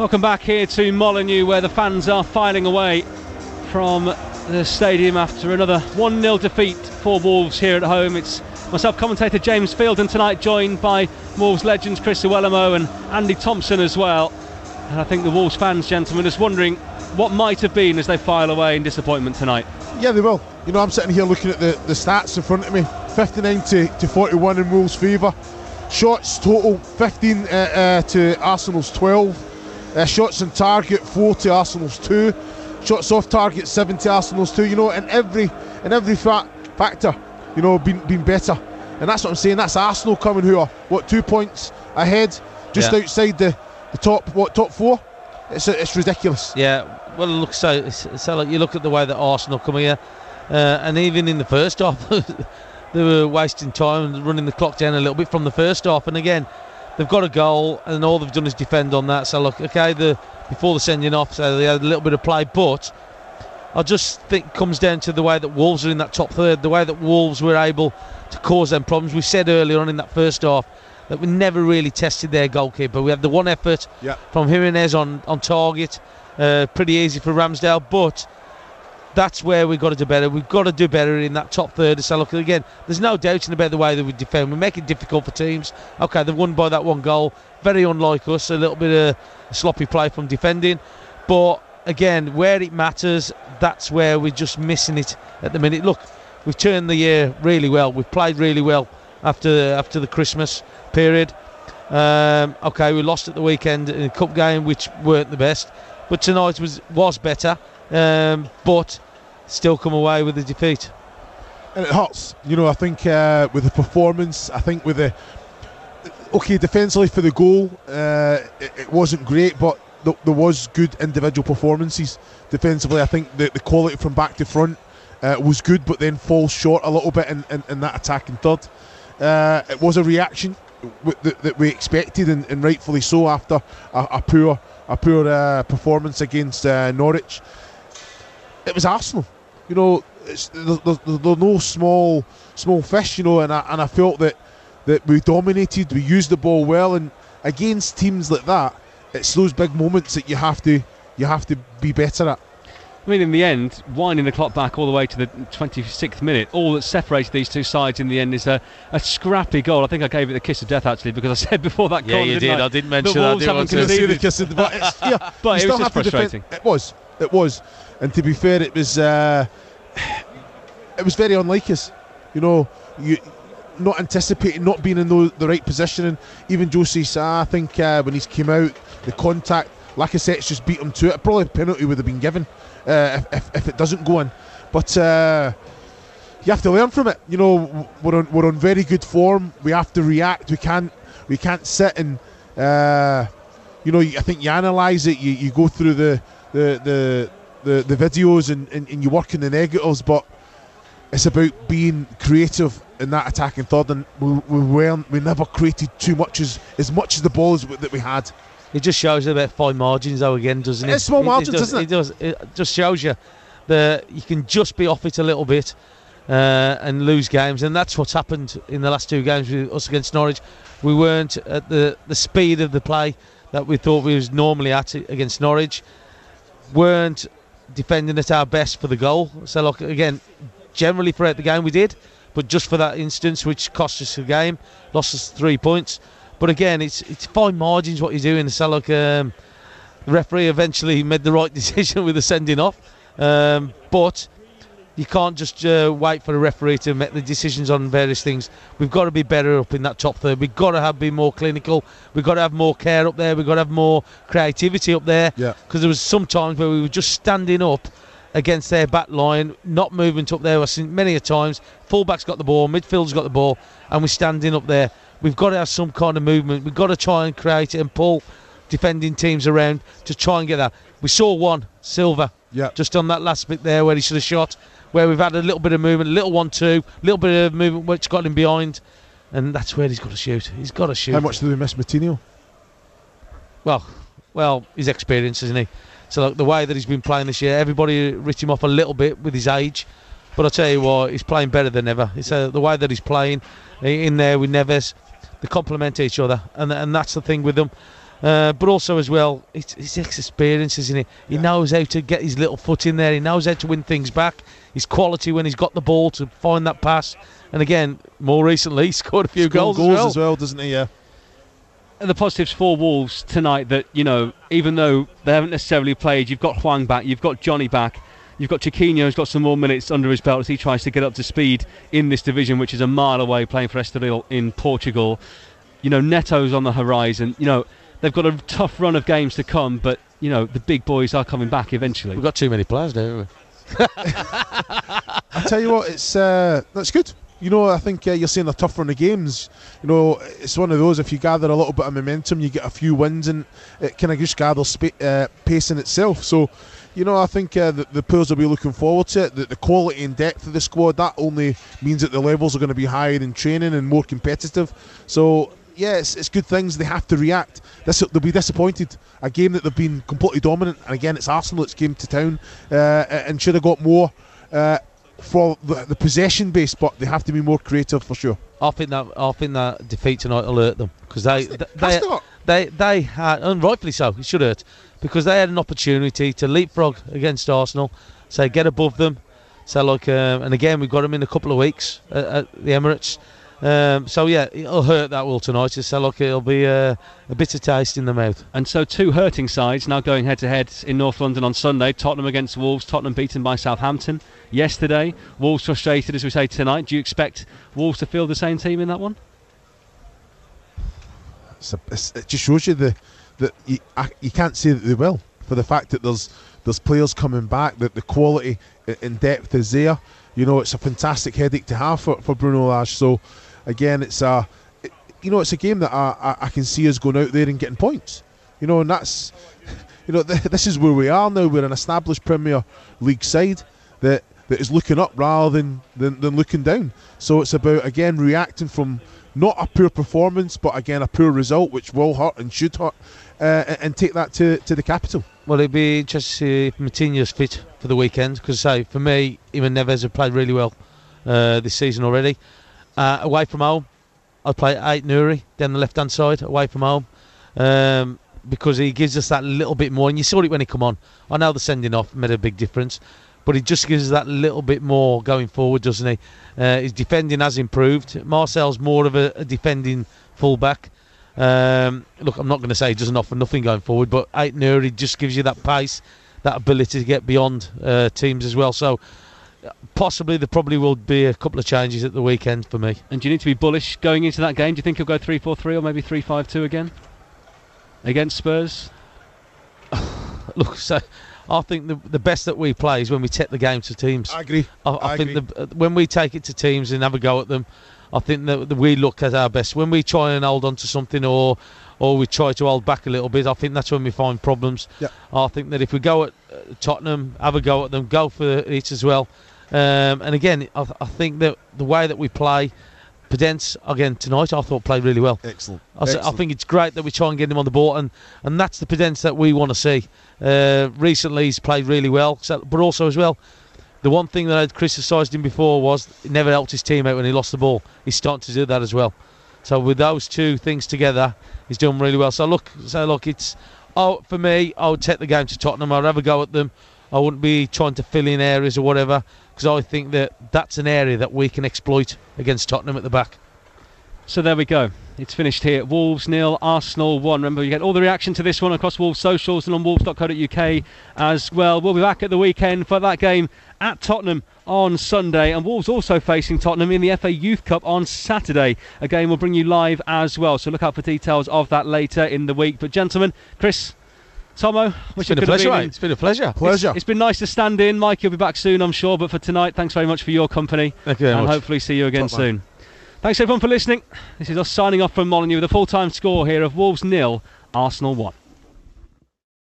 Welcome back here to Molineux, where the fans are filing away from the stadium after another 1 0 defeat for Wolves here at home. It's myself, commentator James Field, and tonight joined by Wolves legends Chris Iwelumo and Andy Thompson as well. And I think the Wolves fans, gentlemen, are just wondering what might have been as they file away in disappointment tonight. Yeah, they will. You know, I'm sitting here looking at the, the stats in front of me 59 to, to 41 in Wolves' favour. Shots total 15 uh, uh, to Arsenal's 12. Uh, shots on target, four to Arsenal's two. Shots off target, seven to Arsenal's two. You know, in every in every fa- factor, you know, been been better. And that's what I'm saying. That's Arsenal coming who are what two points ahead, just yeah. outside the, the top what top four. It's it's ridiculous. Yeah. Well, look so so like you look at the way that Arsenal come here, uh, and even in the first half, they were wasting time and running the clock down a little bit from the first half. And again, they've got a goal, and all they've done is defend on that. So look, okay, the before the sending off, so they had a little bit of play, but I just think it comes down to the way that Wolves are in that top third, the way that Wolves were able to cause them problems. We said earlier on in that first half that we never really tested their goalkeeper. We had the one effort yeah. from Jimenez on on target, uh, pretty easy for Ramsdale, but that's where we've got to do better. We've got to do better in that top third. So look again, there's no doubting about the way that we defend. We make it difficult for teams. Okay, they've won by that one goal. Very unlike us. A little bit of sloppy play from defending, but again, where it matters, that's where we're just missing it at the minute. Look, we've turned the year really well. We've played really well after after the Christmas period. Um, okay, we lost at the weekend in a cup game, which weren't the best, but tonight was was better um, but still come away with the defeat. And it hurts, you know. I think uh, with the performance, I think with the okay defensively for the goal, uh, it, it, wasn't great, but th- there was good individual performances defensively. I think the, the quality from back to front uh, was good, but then falls short a little bit in, in, in that attacking third. Uh, it was a reaction that, that we expected, and, and, rightfully so, after a, a poor a poor uh, performance against uh, Norwich it was Arsenal. You know, there's, there's, there's no small small fish. You know, and I, and I felt that that we dominated, we used the ball well, and against teams like that, it's those big moments that you have to you have to be better at. I mean, in the end, winding the clock back all the way to the 26th minute, all that separated these two sides in the end is a, a scrappy goal. I think I gave it the kiss of death actually because I said before that yeah, goal. you did. I? I didn't mention that. Wolves haven't conceded. The kiss of, but, yeah, but it was just frustrating. Defend, it was. It was. And to be fair, it was uh, it was very unlike us. You know, you not anticipating not being in the, the right position. And even José Sá, I think uh, when he's came out, the contact, like I said, just beat him to it. Probably a penalty would have been given uh, if, if, if, it doesn't go in. But uh, you have to learn from it. You know, we're on, we're on very good form. We have to react. We can't we can't sit and uh, you know. I think you analyse it. You, you go through the the the the, the videos and, and, and you work in the negatives, but it's about being creative in that attacking third, and we, we weren't, we never created too much as as much as the balls that we had. It just shows you about fine margins, though. Again, doesn't it? It's small margins, it, it does, not it? It does. It just shows you that you can just be off it a little bit uh, and lose games, and that's what's happened in the last two games with us against Norwich. We weren't at the the speed of the play that we thought we was normally at against Norwich. Weren't defending at our best for the goal. So look again, generally throughout the game we did, but just for that instance, which cost us the game, lost us three points. But again, it's it's fine margins what you're doing. So look, um, the referee eventually made the right decision with the sending off, um, but you can't just uh, wait for a referee to make the decisions on various things. We've got to be better up in that top third. We've got to have be more clinical. We've got to have more care up there. We've got to have more creativity up there. Yeah. Because there was some times where we were just standing up against their back line, not moving up there. I've seen many a times. Fullback's got the ball, midfield's got the ball, and we're standing up there. We've got to have some kind of movement. We've got to try and create it and pull defending teams around to try and get that. We saw one, Silva, yeah. just on that last bit there where he should have shot where we've had a little bit of movement, a little one-two, a little bit of movement which got him behind, and that's where he's got to shoot. He's got to shoot. How much do we miss Moutinho? Well, well, his experience, isn't he? So like, the way that he's been playing this year, everybody writ him off a little bit with his age, but I tell you what, he's playing better than ever. It's uh, the way that he's playing in there with Neves, they complement each other, and and that's the thing with them. Uh, but also as well, it's his experience, isn't it? He Yeah. knows how to get his little foot in there. He knows how to win things back. His quality when he's got the ball to find that pass. And again, more recently, he scored a few Scored goals, as well, doesn't he? Yeah. And the positives for Wolves tonight that, you know, even though they haven't necessarily played, you've got Hwang back, you've got Johnny back, you've got Chiquinho who's got some more minutes under his belt as he tries to get up to speed in this division, which is a mile away playing for Estoril in Portugal. You know, Neto's on the horizon. You know, they've got a tough run of games to come, but, you know, the big boys are coming back eventually. We've got too many players, don't we? I tell you what, it's uh, that's good. You know, I think uh, you're saying a tough run of games. You know, it's one of those. If you gather a little bit of momentum, you get a few wins, and it kind of just gathers spa- uh, pace in itself. So, you know, I think uh, the, the players will be looking forward to it. The, the quality and depth of the squad that only means that the levels are going to be higher in training and more competitive. So, yeah, it's, it's good things. They have to react. This, they'll be disappointed. A game that they've been completely dominant, and again, it's Arsenal. It's came to town uh, and should have got more. Uh, for the, the possession base, but they have to be more creative for sure. I think that I think that defeat tonight will hurt them because they they, they they they had and rightfully so. It should hurt because they had an opportunity to leapfrog against Arsenal, say get above them. So like, um, and again we've got them in a couple of weeks at, at the Emirates. Um, so yeah, it'll hurt that will tonight. So like it'll be uh, a bitter taste in the mouth. And so, two hurting sides now going head to head in North London on Sunday. Tottenham against Wolves. Tottenham beaten by Southampton yesterday. Wolves frustrated, as we say tonight. Do you expect Wolves to field the same team in that one? It's a, it's, it just shows you the that you, I, you can't say that they will for the fact that there's there's players coming back that the quality in depth is there. You know, it's a fantastic headache to have for, for Bruno Lage. So again, it's a it, you know it's a game that I, I, I can see us going out there and getting points. You know, and that's you know th- this is where we are now. We're an established Premier League side that that is looking up rather than, than than looking down. So it's about again reacting from not a poor performance, but again a poor result, which will hurt and should hurt, uh, and- take that to to the capital. Well, it'd be interesting to see if Martinez fit for the weekend because, say, for me, and Neves have played really well uh, this season already. Uh, away from home, I'd play Ait Nuri down the left hand side, away from home, um, because he gives us that little bit more. And you saw it when he come on. I know the sending off made a big difference, but he just gives us that little bit more going forward, doesn't he? Uh, his defending has improved. Marçal's more of a, a defending fullback. Um, look, I'm not going to say he doesn't offer nothing going forward, but Ait Nuri just gives you that pace, that ability to get beyond uh, teams as well. So possibly there probably will be a couple of changes at the weekend for me. And do you need to be bullish going into that game? Do you think he'll go 3 4 3 or maybe 3 5 2 again? Against Spurs? Look, so I think the the best that we play is when we take the game to teams. I agree. I, I I think agree. the, when we take it to teams and have a go at them, I think that, we look at our best. When we try and hold on to something or or we try to hold back a little bit, I think that's when we find problems. Yeah. I think that if we go at uh, Tottenham, have a go at them, go for it as well. Um, and again, I, I think that the way that we play, Podence again tonight, I thought played really well. Excellent. I, Excellent. think it's great that we try and get him on the ball, and, and that's the Podence that we want to see. Uh, recently, he's played really well, so, but also as well, the one thing that I'd criticised him before was he never helped his teammate when he lost the ball. He's starting to do that as well. So with those two things together, he's doing really well. So look, so look, it's oh for me, I would take the game to Tottenham. I'd have a go at them. I wouldn't be trying to fill in areas or whatever because I think that that's an area that we can exploit against Tottenham at the back. So there we go. It's finished here. Wolves nil, Arsenal one. Remember, you get all the reaction to this one across Wolves socials and on wolves.co.uk as well. We'll be back at the weekend for that game at Tottenham on Sunday, and Wolves also facing Tottenham in the FA Youth Cup on Saturday. A game we'll bring you live as well. So look out for details of that later in the week. But gentlemen, Chris, Tomo, It's been a pleasure, mate. It's been a pleasure. Pleasure. It's been nice to stand in. Mike, you'll be back soon, I'm sure. But for tonight, thanks very much for your company Thank you very and much. hopefully see you again Top man. Thanks everyone for listening. This is us signing off from Molineux with a full time score here of Wolves nil, Arsenal 1.